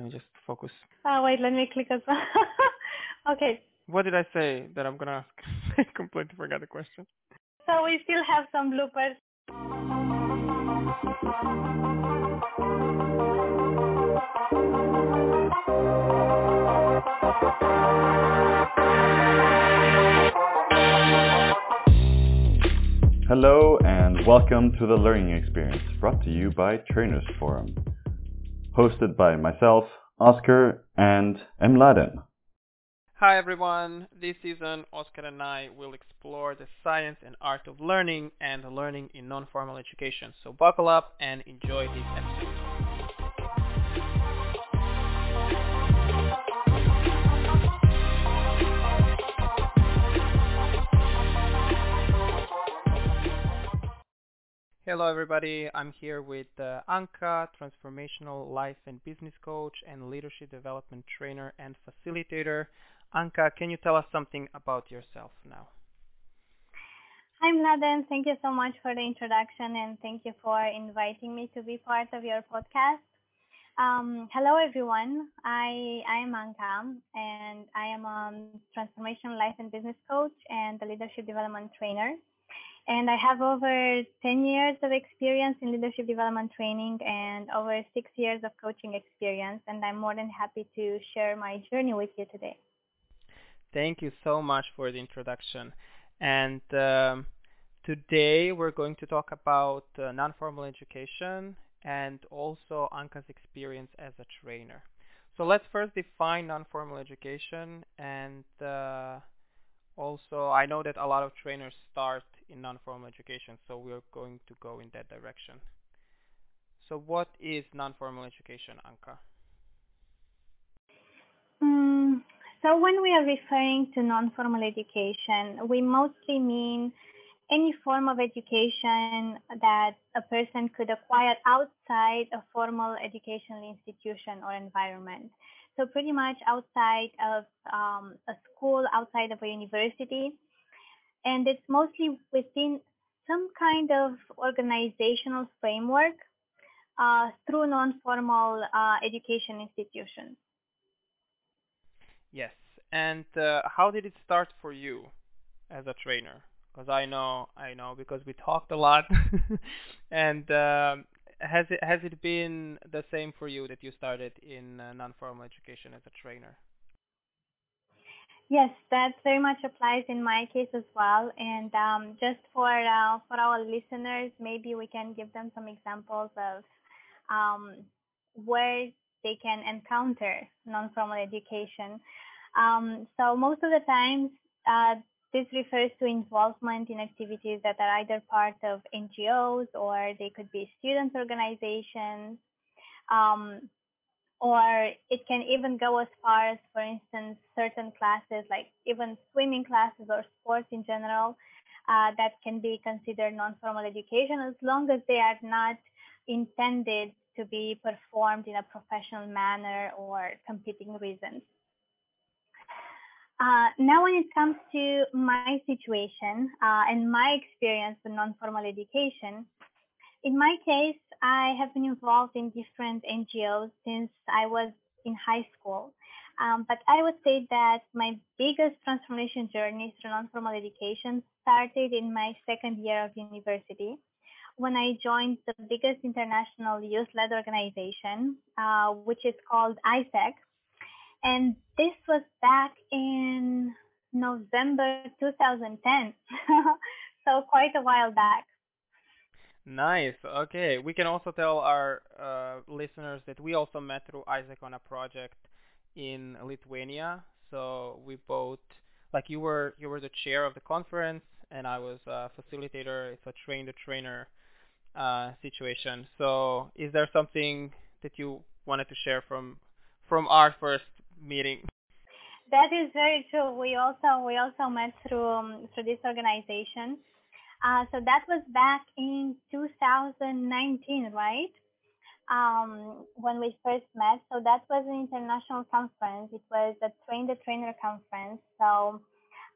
Let me just focus. Oh, wait, let me click as well. okay. What did I say that I'm gonna ask? I completely forgot the question. So we still have some bloopers. Hello and welcome to the Learning Experience brought to you by Trainers Forum. Hosted by myself, Oscar, and Mladen. Hi everyone, this season Oscar and I will explore the science and art of learning and learning in non-formal education. So buckle up and enjoy this episode. Hello everybody, I'm here with uh, Anca, transformational life and business coach and leadership development trainer and facilitator. Anca, can you tell us something about yourself now? Hi Mladen, thank you so much for the introduction and thank you for inviting me to be part of your podcast. Um, hello everyone, I, I am Anca and I am a transformational life and business coach and a leadership development trainer and I have over 10 years of experience in leadership development training and over six years of coaching experience. And I'm more than happy to share my journey with you today. Thank you so much for the introduction. And um, today we're going to talk about uh, non-formal education and also Anca's experience as a trainer. So let's first define non-formal education and uh, also I know that a lot of trainers start in non-formal education, so we're going to go in that direction. So what is non-formal education, Anca? Mm, so when we are referring to non-formal education, we mostly mean any form of education that a person could acquire outside a formal educational institution or environment. So pretty much outside of um, a school, outside of a university, and it's mostly within some kind of organizational framework uh, through non-formal uh, education institutions. Yes, and uh, how did it start for you as a trainer? Because I know, I know, because we talked a lot, and um, has it has it been the same for you that you started in uh, non-formal education as a trainer? Yes, that very much applies in my case as well. And um, just for uh, for our listeners, maybe we can give them some examples of um, where they can encounter non-formal education. Um, so most of the times, uh, this refers to involvement in activities that are either part of NGOs or they could be student organizations. Um, or it can even go as far as, for instance, certain classes, like even swimming classes or sports in general, uh, that can be considered non-formal education as long as they are not intended to be performed in a professional manner or competing reasons. Uh, now, when it comes to my situation uh, and my experience with non-formal education, in my case, I have been involved in different NGOs since I was in high school. Um, but I would say that my biggest transformation journey through non-formal education started in my second year of university when I joined the biggest international youth-led organization, uh, which is called AIESEC. And this was back in November 2010. so quite a while back. Nice. Okay. We can also tell our uh, listeners that we also met through AIESEC on a project in Lithuania. So we both, like you were, you were the chair of the conference, and I was a facilitator. It's a train the trainer uh, situation. So, is there something that you wanted to share from from our first meeting? That is very true. We also we also met through um, through this organization. Uh, so that was back in 2019, right? Um, when we first met. So that was an international conference. It was a Train the Trainer conference. So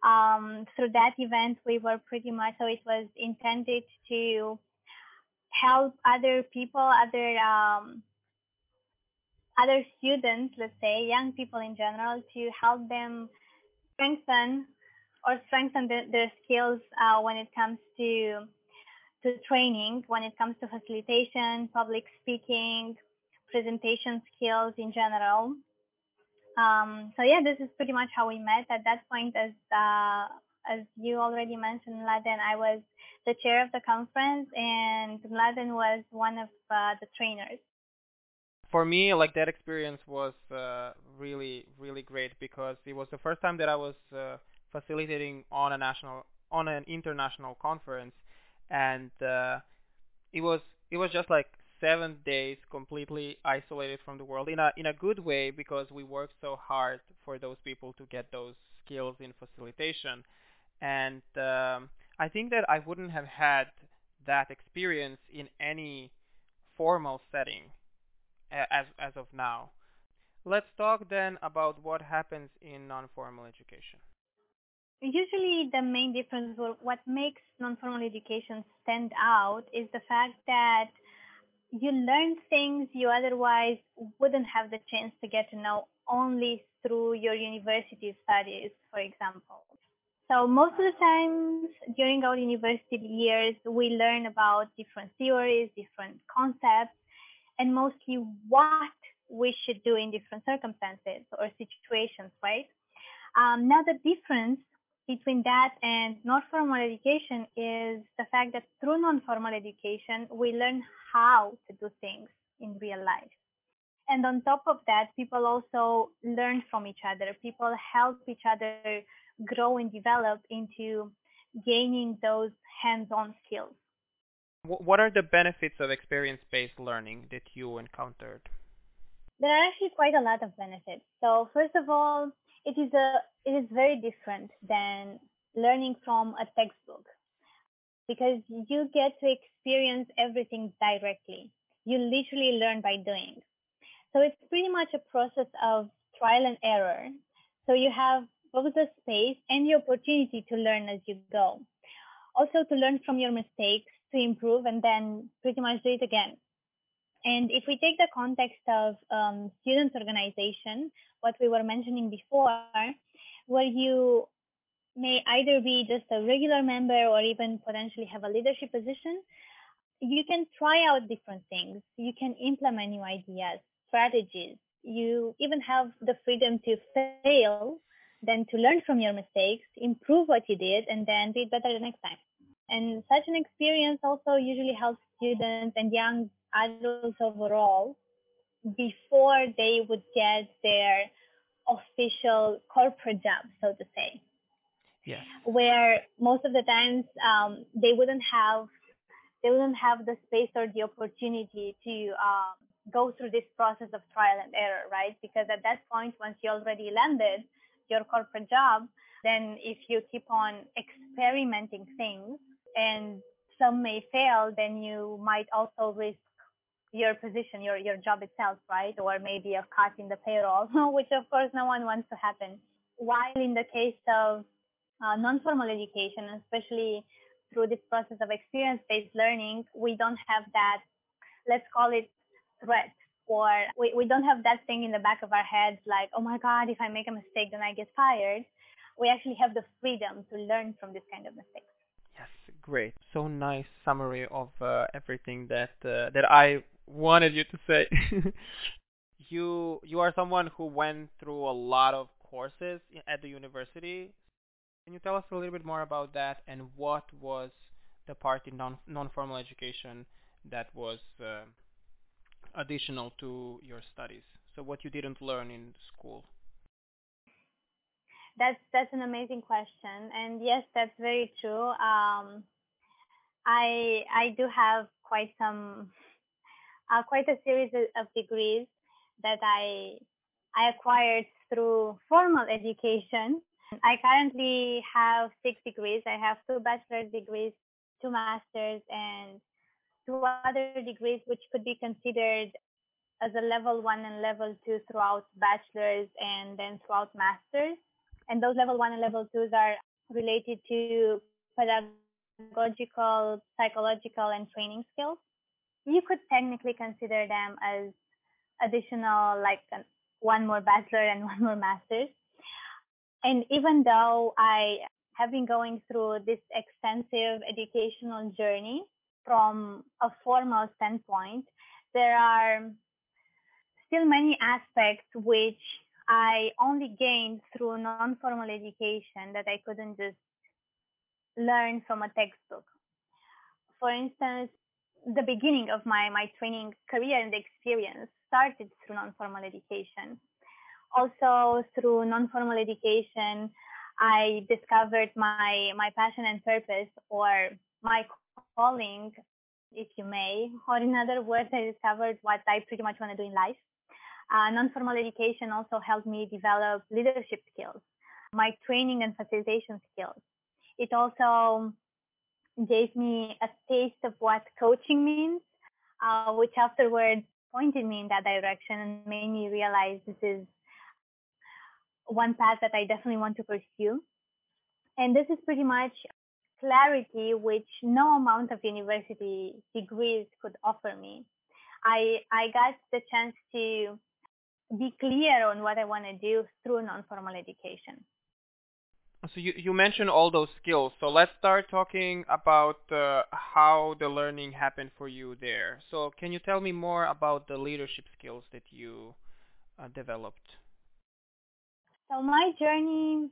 um, through that event, we were pretty much, so it was intended to help other people, other um, other students, let's say young people in general, to help them strengthen or strengthen the, their skills uh, when it comes to to training, when it comes to facilitation, public speaking, presentation skills in general. Um, so yeah, this is pretty much how we met. At that point, as uh, as you already mentioned, Mladen, I was the chair of the conference, and Mladen was one of uh, the trainers. For me, like that experience was uh, really, really great because it was the first time that I was uh, facilitating on a national, on an international conference, and uh, it was it was just like seven days completely isolated from the world in a in a good way because we worked so hard for those people to get those skills in facilitation and um, I think that I wouldn't have had that experience in any formal setting as as of now. Let's talk then about what happens in non-formal education. Usually, the main difference, or what makes non-formal education stand out, is the fact that you learn things you otherwise wouldn't have the chance to get to know only through your university studies, for example. So most of the times during our university years, we learn about different theories, different concepts, and mostly what we should do in different circumstances or situations, right? Um, now the difference between that and non-formal education is the fact that through non-formal education, we learn how to do things in real life. And on top of that, people also learn from each other. People help each other grow and develop into gaining those hands-on skills. What are the benefits of experience-based learning that you encountered? There are actually quite a lot of benefits. So first of all, it is a it is very different than learning from a textbook because you get to experience everything directly. You literally learn by doing. So it's pretty much a process of trial and error. So you have both the space and the opportunity to learn as you go. Also to learn from your mistakes, to improve and then pretty much do it again. And if we take the context of um, students organization, what we were mentioning before, where you may either be just a regular member or even potentially have a leadership position, you can try out different things. You can implement new ideas, strategies. You even have the freedom to fail, then to learn from your mistakes, improve what you did, and then do it better the next time. And such an experience also usually helps students and young adults overall before they would get their official corporate job, so to say. Yes. Where most of the times um, they wouldn't have they wouldn't have the space or the opportunity to um, go through this process of trial and error, right? Because at that point, once you already landed your corporate job, then if you keep on experimenting things and some may fail, then you might also risk your position, your your job itself, right? Or maybe a cut in the payroll, which of course no one wants to happen. While in the case of uh, non-formal education, especially through this process of experience-based learning, we don't have that, let's call it threat, or we, we don't have that thing in the back of our heads like, oh my God, if I make a mistake, then I get fired. We actually have the freedom to learn from this kind of mistakes. Yes, great. So nice summary of uh, everything that uh, that I wanted you to say. you you are someone who went through a lot of courses at the university. Can you tell us a little bit more about that and what was the part in non non-formal education that was uh, additional to your studies? So what you didn't learn in school? That's that's an amazing question, and yes, that's very true. Um, I I do have quite some uh, quite a series of degrees that I I acquired through formal education. I currently have six degrees. I have two bachelor's degrees, two masters, and two other degrees which could be considered as a level one and level two throughout bachelor's and then throughout masters. And those level one and level twos are related to pedagogical, psychological, and training skills you could technically consider them as additional like one more bachelor and one more master's. And even though I have been going through this extensive educational journey from a formal standpoint, there are still many aspects which I only gained through non-formal education that I couldn't just learn from a textbook. For instance, the beginning of my, my training career and experience started through non-formal education. Also through non-formal education, I discovered my, my passion and purpose or my calling, if you may, or in other words, I discovered what I pretty much want to do in life. Uh, non-formal education also helped me develop leadership skills, my training and facilitation skills. It also gave me a taste of what coaching means, uh, which afterwards pointed me in that direction and made me realize this is one path that I definitely want to pursue. And this is pretty much clarity which no amount of university degrees could offer me. I I got the chance to be clear on what I want to do through non-formal education. So you, you mentioned all those skills. So let's start talking about uh, how the learning happened for you there. So can you tell me more about the leadership skills that you uh, developed? So my journey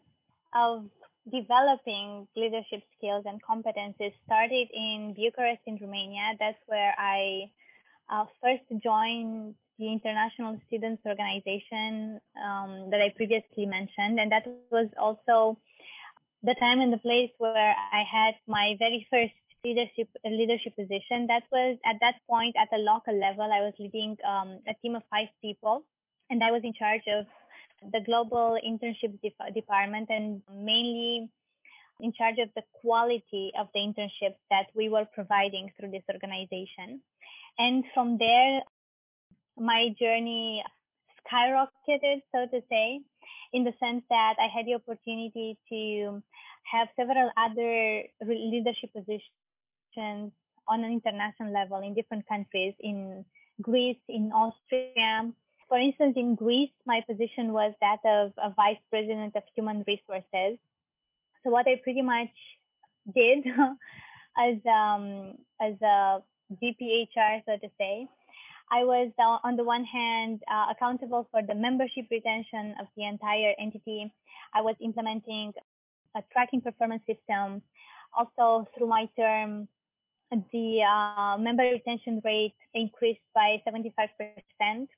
of developing leadership skills and competencies started in Bucharest in Romania. That's where I uh, first joined the International Students Organization um, that I previously mentioned, and that was also the time and the place where I had my very first leadership leadership position. That was at that point at the local level. I was leading um, a team of five people, and I was in charge of the global internship de- department and mainly in charge of the quality of the internships that we were providing through this organization. And from there, my journey skyrocketed, so to say, in the sense that I had the opportunity to have several other leadership positions on an international level in different countries, in Greece, in Austria. For instance, in Greece, my position was that of a vice president of human resources. So what I pretty much did as um, as a VPHR, so to say, I was uh, on the one hand uh, accountable for the membership retention of the entire entity. I was implementing a tracking performance system. Also, through my term, the uh, member retention rate increased by 75%.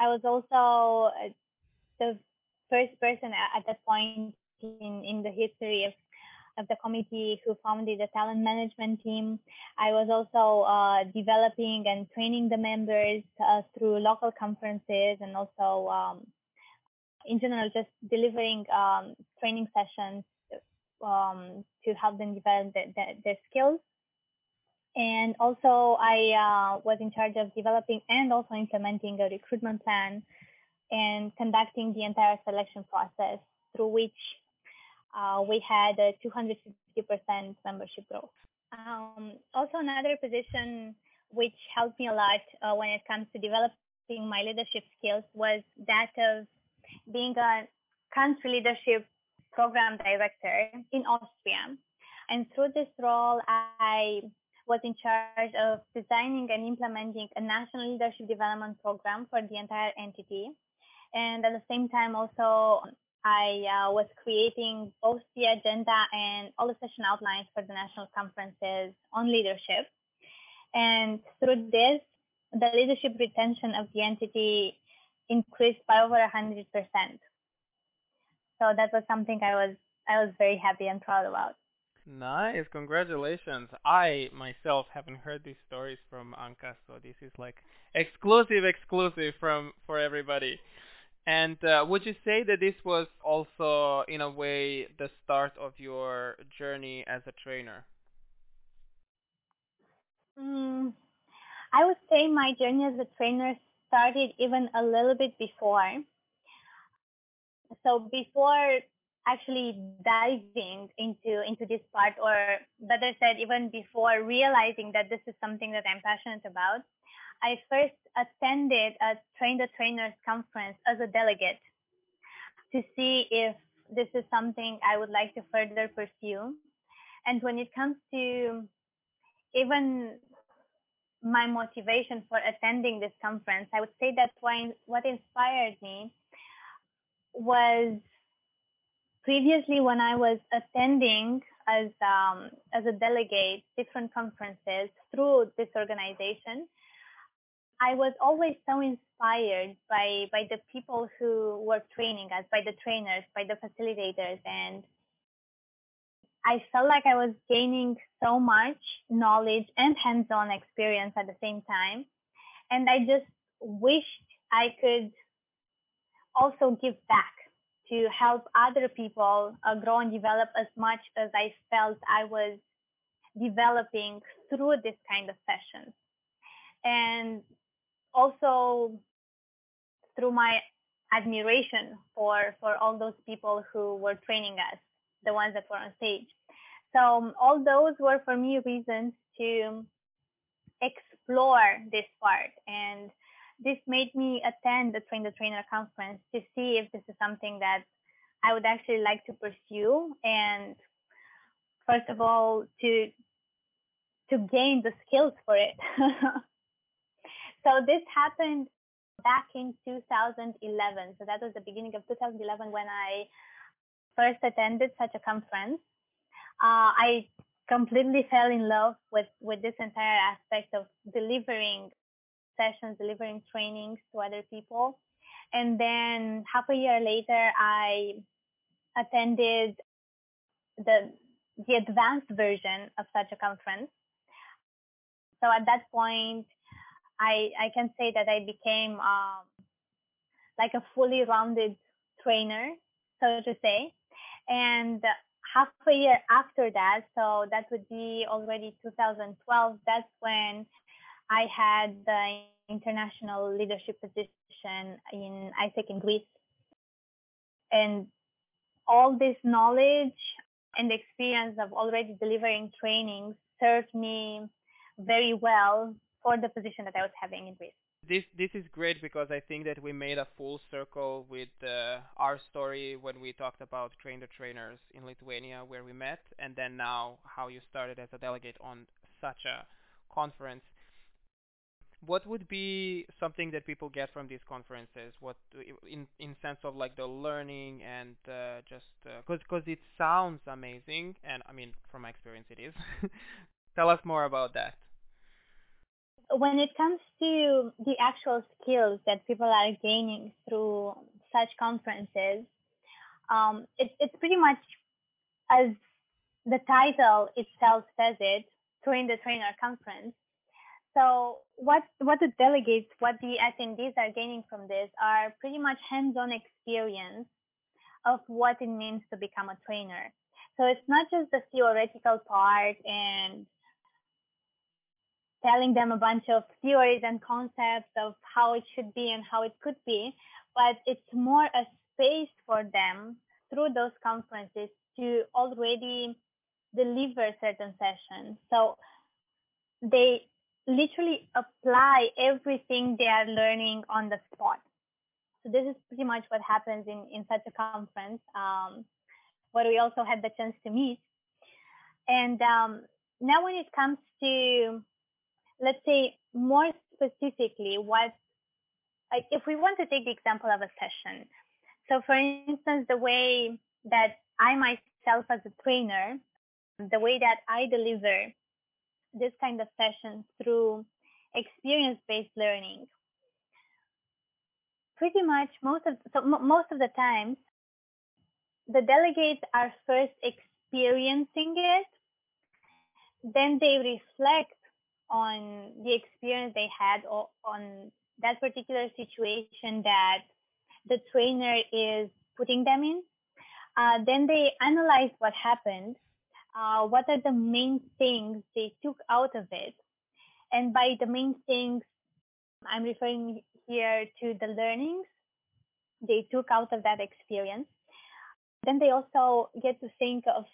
I was also uh, the first person at that point in, in the history of of the committee who founded the talent management team. I was also uh, developing and training the members uh, through local conferences and also, um, in general, just delivering um, training sessions um, to help them develop the, the, their skills. And also, I uh, was in charge of developing and also implementing a recruitment plan and conducting the entire selection process through which uh, we had a 250% membership growth. Um, also, another position which helped me a lot uh, when it comes to developing my leadership skills was that of being a country leadership program director in Austria. And through this role, I was in charge of designing and implementing a national leadership development program for the entire entity. And at the same time, also I uh, was creating both the agenda and all the session outlines for the national conferences on leadership. And through this, the leadership retention of the entity increased by over 100%. So that was something I was I was very happy and proud about. Nice, congratulations. I myself haven't heard these stories from Anca, so this is like exclusive exclusive from for everybody. And uh, would you say that this was also, in a way, the start of your journey as a trainer? Mm, I would say my journey as a trainer started even a little bit before. So before actually diving into into this part, or better said, even before realizing that this is something that I'm passionate about, I first attended a Train the Trainers conference as a delegate to see if this is something I would like to further pursue. And when it comes to even my motivation for attending this conference, I would say that what inspired me was previously when I was attending as um, as a delegate different conferences through this organization, I was always so inspired by by the people who were training us, by the trainers, by the facilitators, and I felt like I was gaining so much knowledge and hands-on experience at the same time, and I just wished I could also give back to help other people uh, grow and develop as much as I felt I was developing through this kind of sessions. And also through my admiration for for all those people who were training us, the ones that were on stage. So um, all those were for me reasons to explore this part and this made me attend the train the trainer conference to see if this is something that I would actually like to pursue and first of all to to gain the skills for it So this happened back in 2011. So that was the beginning of 2011 when I first attended such a conference. Uh, I completely fell in love with, with this entire aspect of delivering sessions, delivering trainings to other people. And then half a year later, I attended the the advanced version of such a conference. So at that point, I I can say that I became um, like a fully rounded trainer, so to say, and half a year after that, so that would be already 2012. That's when I had the international leadership position in AIESEC in Greece, and all this knowledge and experience of already delivering trainings served me very well for the position that I was having in Greece. This this is great because I think that we made a full circle with uh, our story when we talked about train the trainers in Lithuania where we met, and then now how you started as a delegate on such a conference. What would be something that people get from these conferences? What in in sense of like the learning and uh, just because uh, because it sounds amazing, and I mean from my experience it is. Tell us more about that when it comes to the actual skills that people are gaining through such conferences, um, it, it's pretty much as the title itself says it, Train the Trainer Conference. So what what the delegates, what the attendees are gaining from this are pretty much hands-on experience of what it means to become a trainer. So it's not just the theoretical part and telling them a bunch of theories and concepts of how it should be and how it could be, but it's more a space for them through those conferences to already deliver certain sessions. So they literally apply everything they are learning on the spot. So this is pretty much what happens in, in such a conference, um, where we also had the chance to meet. And um, now when it comes to let's say more specifically what like if we want to take the example of a session so for instance the way that i myself as a trainer the way that i deliver this kind of sessions through experience based learning pretty much most of so m- most of the times the delegates are first experiencing it then they reflect on the experience they had on that particular situation that the trainer is putting them in. Uh, then they analyze what happened, uh, what are the main things they took out of it. And by the main things, I'm referring here to the learnings they took out of that experience. Then they also get to think of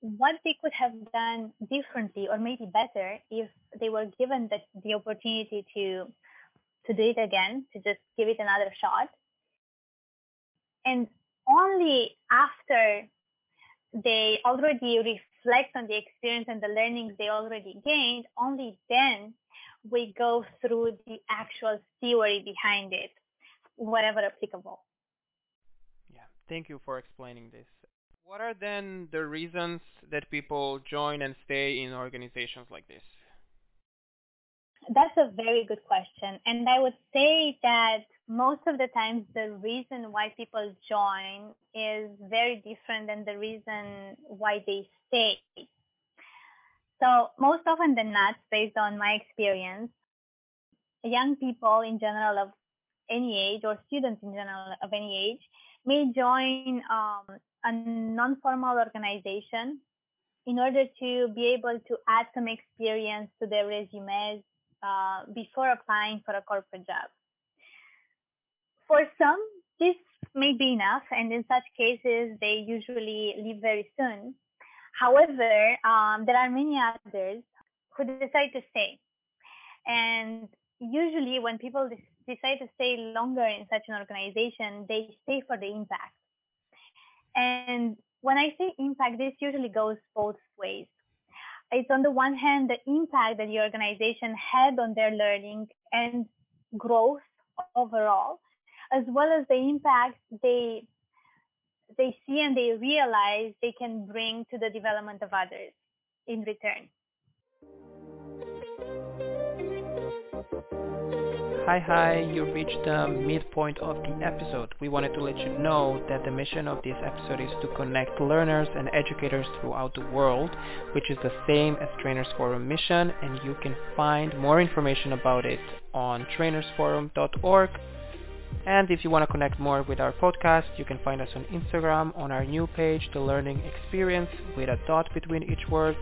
what they could have done differently or maybe better if they were given the, the opportunity to to do it again, to just give it another shot. And only after they already reflect on the experience and the learnings they already gained, only then we go through the actual theory behind it, whatever applicable. Yeah, thank you for explaining this. What are then the reasons that people join and stay in organizations like this? That's a very good question. And I would say that most of the times the reason why people join is very different than the reason why they stay. So most often than not, based on my experience, young people in general of any age or students in general of any age may join um, a non-formal organization in order to be able to add some experience to their resumes uh, before applying for a corporate job. For some, this may be enough, and in such cases, they usually leave very soon. However, um, there are many others who decide to stay. And usually, when people decide to stay longer in such an organization, they stay for the impact. And when I say impact, this usually goes both ways it's on the one hand the impact that the organization had on their learning and growth overall, as well as the impact they they see and they realize they can bring to the development of others in return. Hi, hi, you reached the midpoint of the episode. We wanted to let you know that the mission of this episode is to connect learners and educators throughout the world, which is the same as Trainers Forum mission, and you can find more information about it on trainersforum.org. And if you want to connect more with our podcast, you can find us on Instagram on our new page, The Learning Experience, with a dot between each word.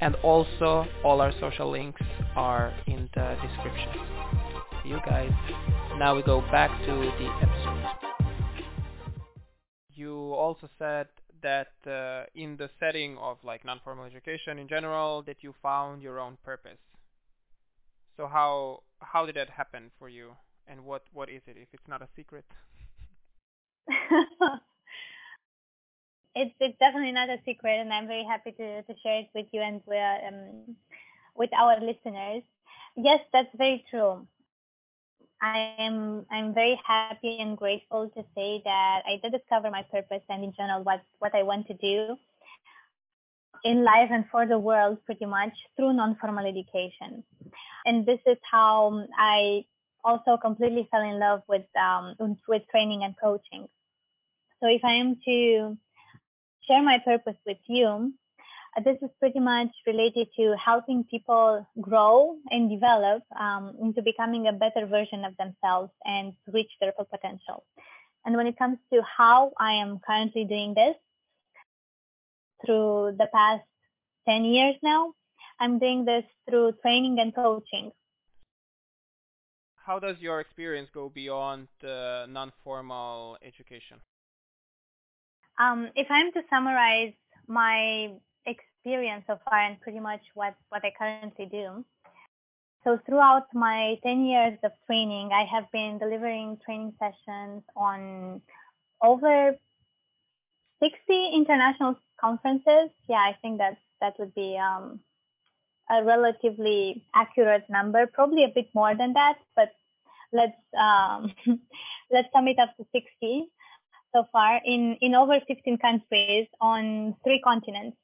And also, all our social links are in the description you guys. Now we go back to the episode. You also said that uh, in the setting of like non-formal education in general that you found your own purpose. So how how did that happen for you and what what is it if it's not a secret? it's it's definitely not a secret and I'm very happy to, to share it with you and with, um, with our listeners. Yes, that's very true. I am I'm very happy and grateful to say that I did discover my purpose and in general what what I want to do in life and for the world pretty much through non-formal education. And this is how I also completely fell in love with um, with training and coaching. So if I am to share my purpose with you, uh, this is pretty much related to helping people grow and develop um, into becoming a better version of themselves and reach their full potential. And when it comes to how I am currently doing this, through the past 10 years now, I'm doing this through training and coaching. How does your experience go beyond uh, non-formal education? Um, if I'm to summarize my experience so far and pretty much what, what I currently do. So throughout my 10 years of training, I have been delivering training sessions on over 60 international conferences. Yeah, I think that that would be um, a relatively accurate number, probably a bit more than that, but let's um, let's sum it up to 60 so far in, in over 15 countries on three continents.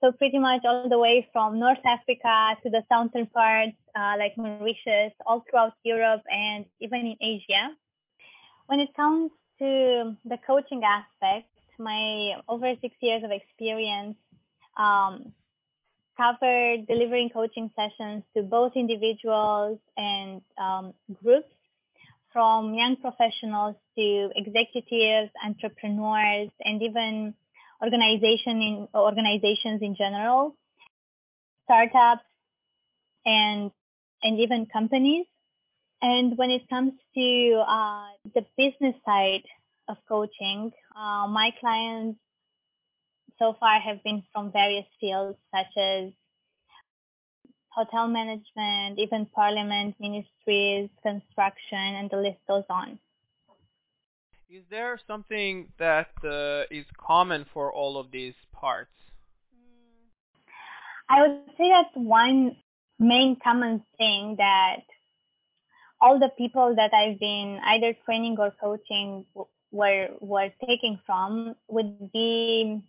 So pretty much all the way from North Africa to the southern parts, uh, like Mauritius, all throughout Europe and even in Asia. When it comes to the coaching aspect, my over six years of experience um, covered delivering coaching sessions to both individuals and um, groups, from young professionals to executives, entrepreneurs, and even organization in organizations in general, startups, and and even companies. And when it comes to uh, the business side of coaching, uh, my clients so far have been from various fields such as hotel management, even parliament, ministries, construction, and the list goes on. Is there something that uh, is common for all of these parts? I would say that one main common thing that all the people that I've been either training or coaching were were taking from would be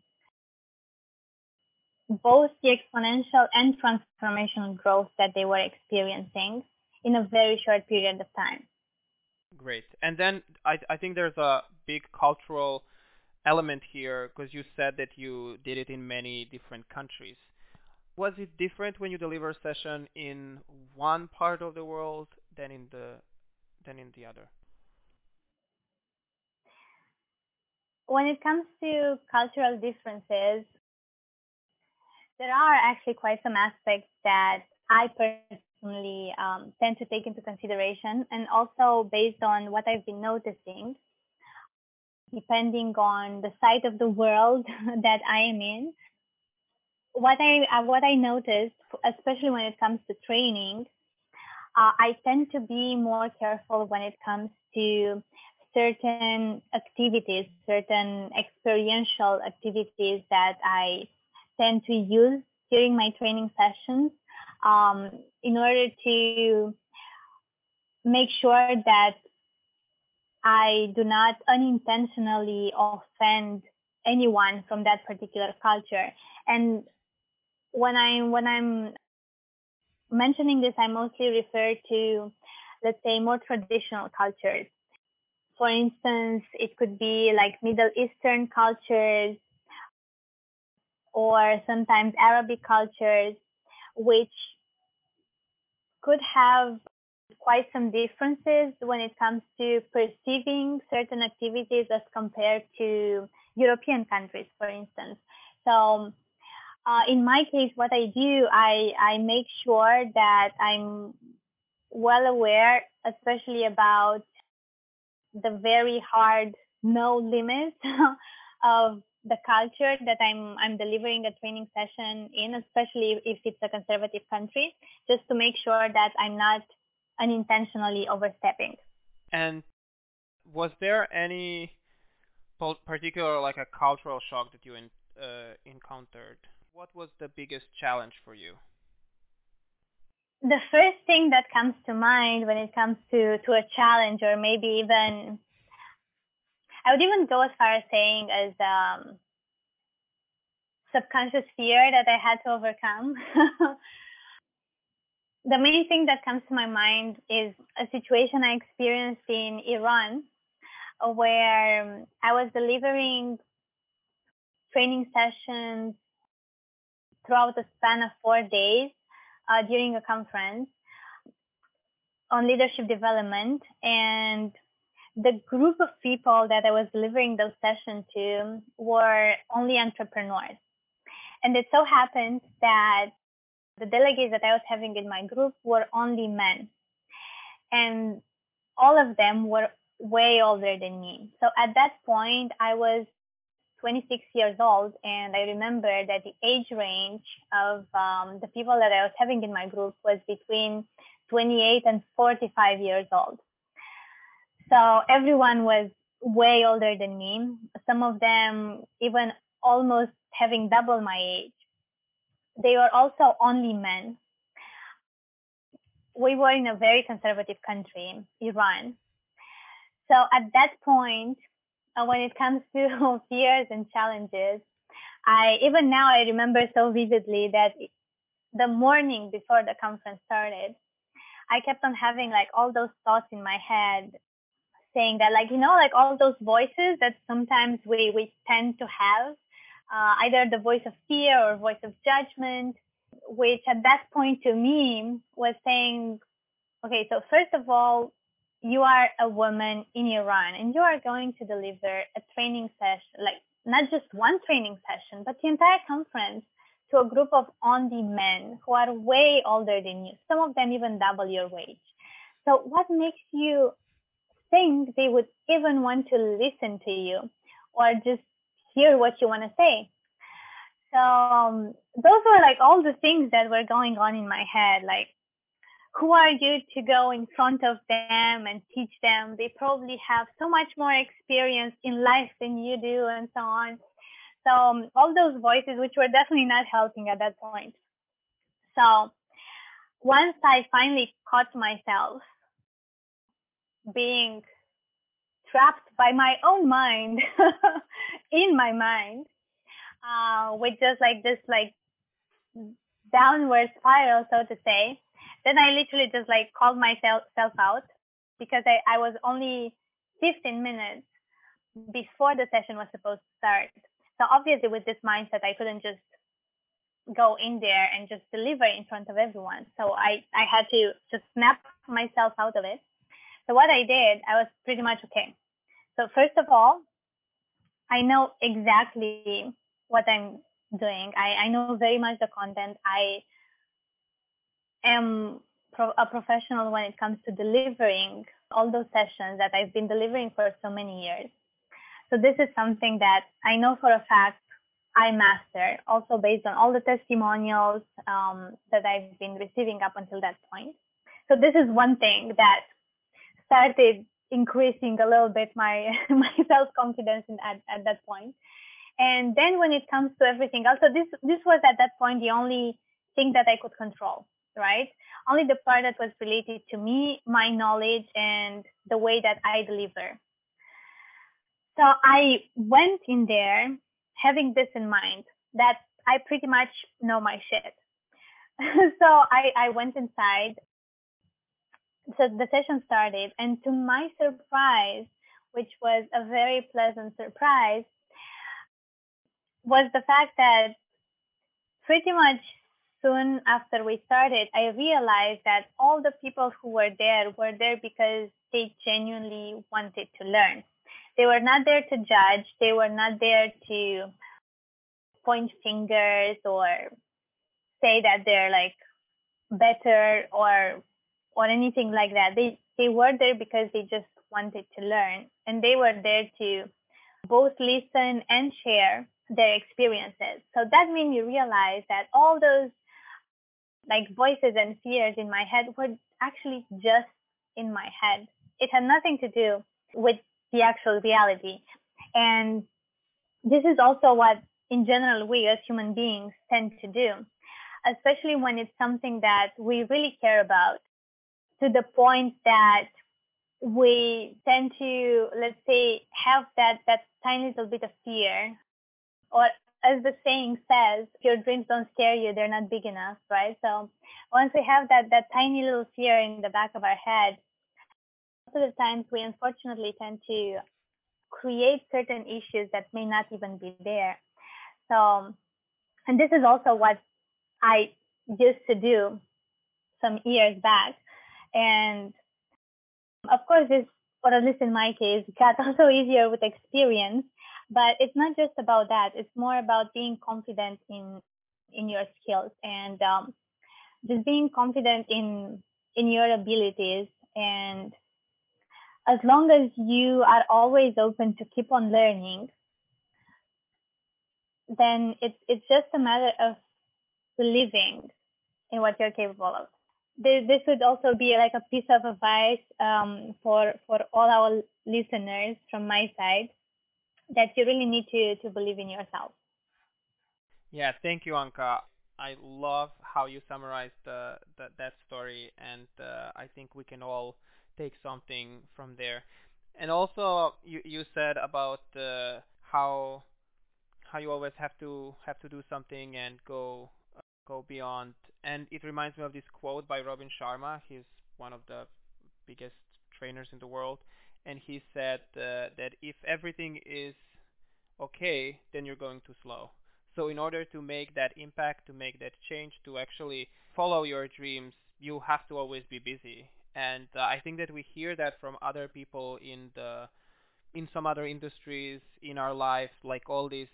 both the exponential and transformational growth that they were experiencing in a very short period of time. Great. And then I, I think there's a big cultural element here because you said that you did it in many different countries. Was it different when you deliver a session in one part of the world than in the than in the other? When it comes to cultural differences, there are actually quite some aspects that I personally um, tend to take into consideration, and also based on what I've been noticing, depending on the side of the world that I am in. What I uh, what I noticed, especially when it comes to training, uh, I tend to be more careful when it comes to certain activities, certain experiential activities that I tend to use during my training sessions um, in order to make sure that I do not unintentionally offend anyone from that particular culture. And when I'm when I'm mentioning this, I mostly refer to, let's say, more traditional cultures. For instance, it could be like Middle Eastern cultures or sometimes Arabic cultures, which could have quite some differences when it comes to perceiving certain activities as compared to European countries, for instance. So uh, in my case, what I do, I, I make sure that I'm well aware, especially about the very hard no limits of the culture that I'm I'm delivering a training session in, especially if it's a conservative country, just to make sure that I'm not unintentionally overstepping. And was there any particular like a cultural shock that you in, uh, encountered? What was the biggest challenge for you? The first thing that comes to mind when it comes to, to a challenge, or maybe even, I would even go as far as saying as um, subconscious fear that I had to overcome. the main thing that comes to my mind is a situation I experienced in Iran where I was delivering training sessions throughout the span of four days uh, during a conference on leadership development. And the group of people that I was delivering those sessions to were only entrepreneurs. And it so happened that the delegates that I was having in my group were only men. And all of them were way older than me. So at that point, I was 26 years old, and I remember that the age range of um, the people that I was having in my group was between 28 and 45 years old. So everyone was way older than me. Some of them even almost having double my age. They were also only men. We were in a very conservative country, Iran. So at that point, uh, when it comes to fears and challenges, I even now I remember so vividly that the morning before the conference started, I kept on having like all those thoughts in my head saying that like you know like all those voices that sometimes we we tend to have uh, either the voice of fear or voice of judgment which at that point to me was saying okay so first of all you are a woman in Iran and you are going to deliver a training session, like not just one training session, but the entire conference to a group of only men who are way older than you, some of them even double your wage. So what makes you think they would even want to listen to you or just hear what you want to say? So um, those were like all the things that were going on in my head. Like, who are you to go in front of them and teach them? They probably have so much more experience in life than you do, and so on. So um, all those voices, which were definitely not helping at that point. So once I finally caught myself being trapped by my own mind in my mind, uh, with just like this like downward spiral, so to say, then I literally just like called myself out because I, I was only 15 minutes before the session was supposed to start. So obviously with this mindset, I couldn't just go in there and just deliver in front of everyone. So I, I had to just snap myself out of it. So what I did, I was pretty much okay. So first of all, I know exactly what I'm doing. I, I know very much the content. I am pro- a professional when it comes to delivering all those sessions that I've been delivering for so many years. So this is something that I know for a fact I master, also based on all the testimonials um, that I've been receiving up until that point. So this is one thing that started increasing a little bit my my self confidence at at that point. And then when it comes to everything else, so this this was at that point the only thing that I could control, right? Only the part that was related to me, my knowledge, and the way that I deliver. So I went in there having this in mind that I pretty much know my shit. so I, I went inside. So the session started, and to my surprise, which was a very pleasant surprise, was the fact that pretty much soon after we started, I realized that all the people who were there were there because they genuinely wanted to learn. They were not there to judge. They were not there to point fingers or say that they're like better or or anything like that. They they were there because they just wanted to learn and they were there to both listen and share their experiences. So that made me realize that all those like voices and fears in my head were actually just in my head. It had nothing to do with the actual reality. And this is also what, in general, we as human beings tend to do, especially when it's something that we really care about to the point that we tend to, let's say, have that, that tiny little bit of fear. Or as the saying says, if your dreams don't scare you, they're not big enough, right? So once we have that, that tiny little fear in the back of our head, most of the times we unfortunately tend to create certain issues that may not even be there. So, and this is also what I used to do some years back. And of course, this, or at least in my case, got also easier with experience. But it's not just about that. It's more about being confident in in your skills and um, just being confident in in your abilities and as long as you are always open to keep on learning, then it's it's just a matter of believing in what you're capable of. This, would also be like a piece of advice um, for for all our listeners from my side that you really need to to believe in yourself. Yeah, thank you, Anca. I love how you summarized the, the that story, and uh, I think we can all take something from there. And also, you you said about uh, how how you always have to have to do something and go uh, go beyond. And it reminds me of this quote by Robin Sharma. He's one of the biggest trainers in the world, and he said uh, that if everything is okay, then you're going too slow. So in order to make that impact, to make that change, to actually follow your dreams, you have to always be busy and uh, I think that we hear that from other people in the in some other industries in our life, like all these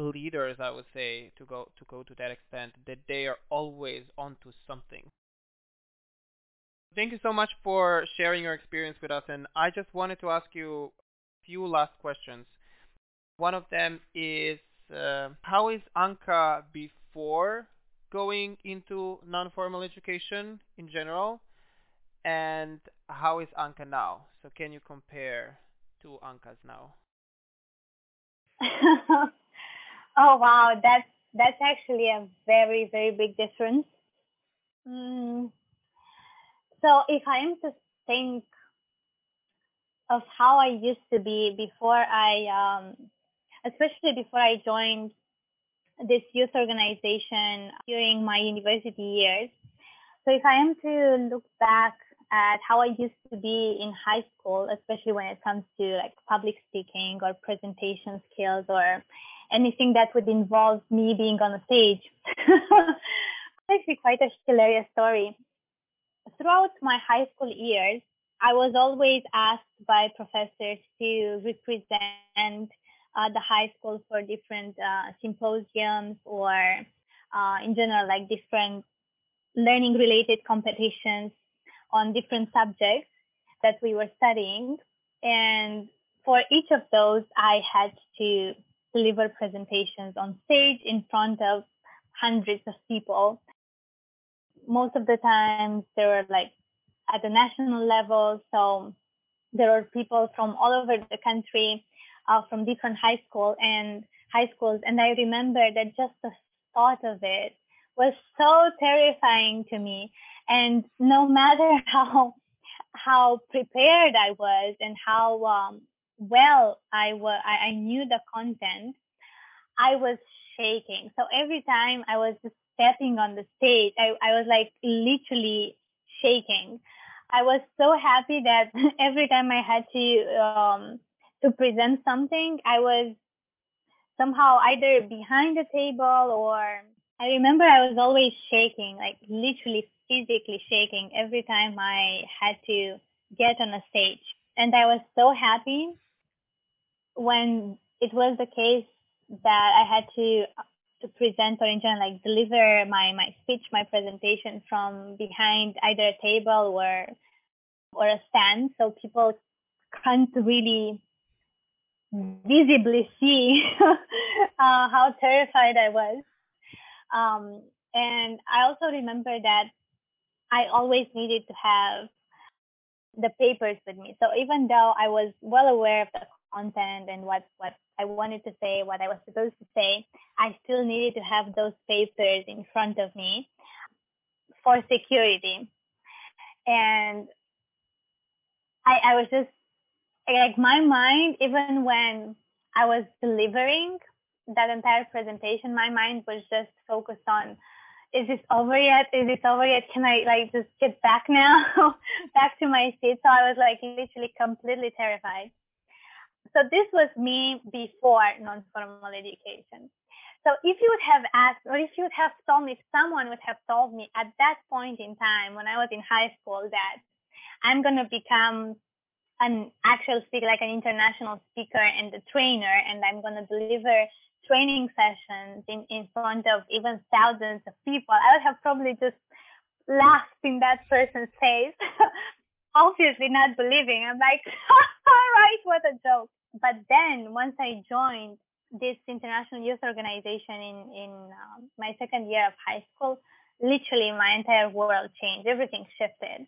leaders, I would say, to go to go to that extent, that they are always onto something. Thank you so much for sharing your experience with us, and I just wanted to ask you a few last questions. One of them is uh, how is Anca before going into non-formal education in general, and how is Anca now? So can you compare two Ancas now? oh wow, that's that's actually a very very big difference. Mm. So if I am to think of how I used to be before I, um, especially before I joined this youth organization during my university years. So if I am to look back at how I used to be in high school, especially when it comes to like public speaking or presentation skills or anything that would involve me being on a stage. actually quite a hilarious story. Throughout my high school years, I was always asked by professors to represent uh, the high school for different uh, symposiums or uh, in general like different learning related competitions on different subjects that we were studying and for each of those i had to deliver presentations on stage in front of hundreds of people most of the times they were like at the national level so there were people from all over the country uh, from different high school and high schools. And I remember that just the thought of it was so terrifying to me. And no matter how how prepared I was and how um, well I was, I, I knew the content, I was shaking. So every time I was just stepping on the stage, I, I was like literally shaking. I was so happy that every time I had to um, to present something, I was somehow either behind the table or I remember I was always shaking, like literally physically shaking every time I had to get on a stage. And I was so happy when it was the case that I had to to present or in general like deliver my my speech, my presentation from behind either a table or or a stand so people can't really visibly see uh, how terrified I was. Um, and I also remember that I always needed to have the papers with me. So even though I was well aware of the content and what, what I wanted to say, what I was supposed to say, I still needed to have those papers in front of me for security. And I, I was just like my mind, even when I was delivering that entire presentation, my mind was just focused on, is this over yet? Is this over yet? Can I like just get back now, back to my seat? So I was like literally completely terrified. So this was me before non-formal education. So if you would have asked, or if you would have told me, if someone would have told me at that point in time when I was in high school that I'm going to become an actual speaker, like an international speaker and a trainer, and I'm going to deliver training sessions in, in front of even thousands of people, I would have probably just laughed in that person's face, obviously not believing. I'm like, right, what a joke. But then once I joined this international youth organization in, in um, my second year of high school, literally my entire world changed. Everything shifted.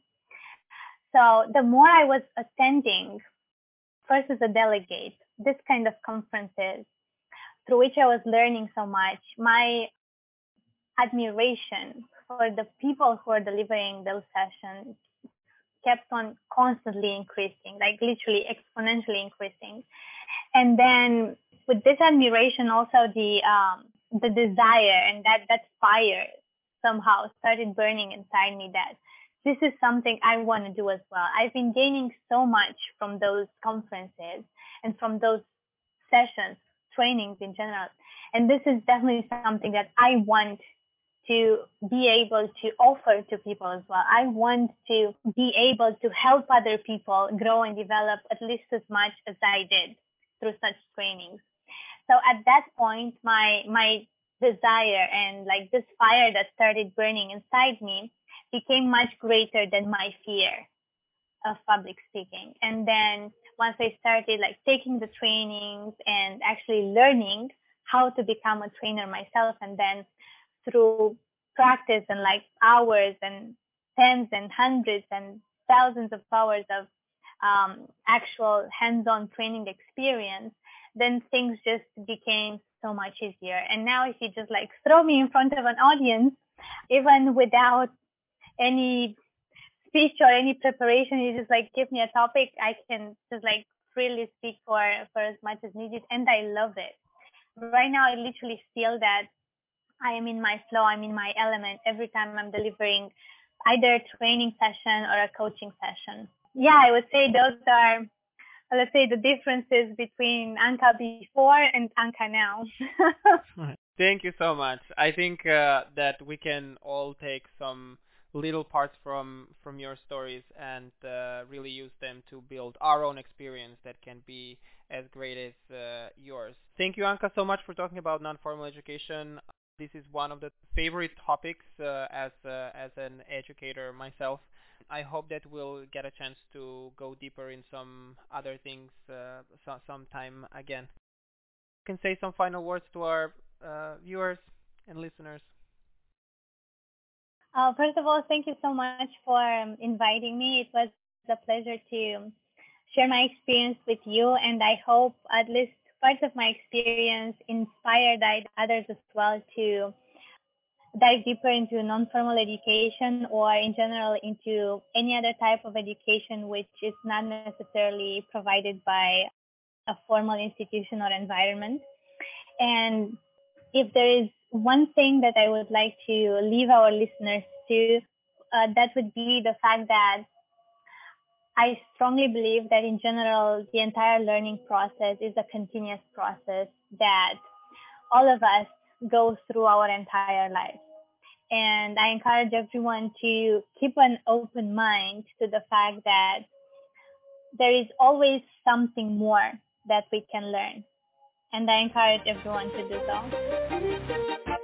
So the more I was attending, first as a delegate, this kind of conferences, through which I was learning so much, my admiration for the people who are delivering those sessions kept on constantly increasing, like literally exponentially increasing. And then with this admiration, also the um, the desire and that that fire somehow started burning inside me that this is something I want to do as well. I've been gaining so much from those conferences and from those sessions, trainings in general. And this is definitely something that I want to be able to offer to people as well. I want to be able to help other people grow and develop at least as much as I did through such trainings. So at that point, my, my desire and like this fire that started burning inside me became much greater than my fear of public speaking. And then once I started like taking the trainings and actually learning how to become a trainer myself. And then through practice and like hours and tens and hundreds and thousands of hours of um, actual hands-on training experience, then things just became so much easier. And now if you just like throw me in front of an audience, even without any speech or any preparation, you just like give me a topic, I can just like freely speak for, for as much as needed. And I love it. Right now, I literally feel that I am in my flow, I'm in my element every time I'm delivering either a training session or a coaching session. Yeah, I would say those are, let's say, the differences between Anca before and Anca now. Thank you so much. I think uh, that we can all take some little parts from from your stories and uh, really use them to build our own experience that can be as great as uh, yours. Thank you, Anca, so much for talking about non-formal education. This is one of the favorite topics uh, as uh, as an educator myself. I hope that we'll get a chance to go deeper in some other things uh, so, sometime again. You can say some final words to our uh, viewers and listeners. Uh, first of all, thank you so much for um, inviting me. It was a pleasure to share my experience with you, and I hope at least parts of my experience inspired others as well to dive deeper into non-formal education or in general into any other type of education which is not necessarily provided by a formal institution or environment. And if there is one thing that I would like to leave our listeners to, uh, that would be the fact that I strongly believe that in general, the entire learning process is a continuous process that all of us go through our entire life. And I encourage everyone to keep an open mind to the fact that there is always something more that we can learn. And I encourage everyone to do so.